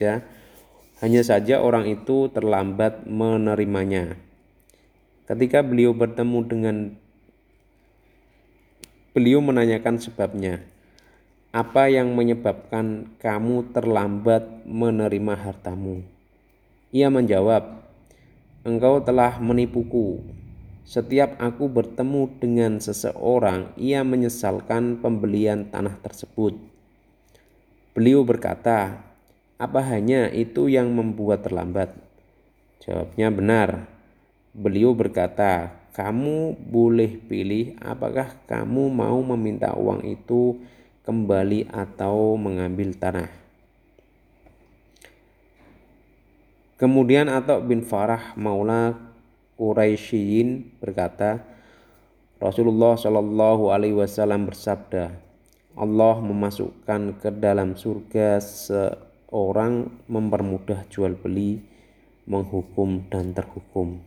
Ya, hanya saja orang itu terlambat menerimanya. Ketika beliau bertemu dengan beliau menanyakan sebabnya. Apa yang menyebabkan kamu terlambat menerima hartamu? Ia menjawab, Engkau telah menipuku. Setiap aku bertemu dengan seseorang, ia menyesalkan pembelian tanah tersebut. Beliau berkata, "Apa hanya itu yang membuat terlambat?" Jawabnya benar. Beliau berkata, "Kamu boleh pilih apakah kamu mau meminta uang itu kembali atau mengambil tanah." Kemudian Atok bin Farah Maula Quraisyin berkata, Rasulullah Shallallahu Alaihi Wasallam bersabda, Allah memasukkan ke dalam surga seorang mempermudah jual beli, menghukum dan terhukum.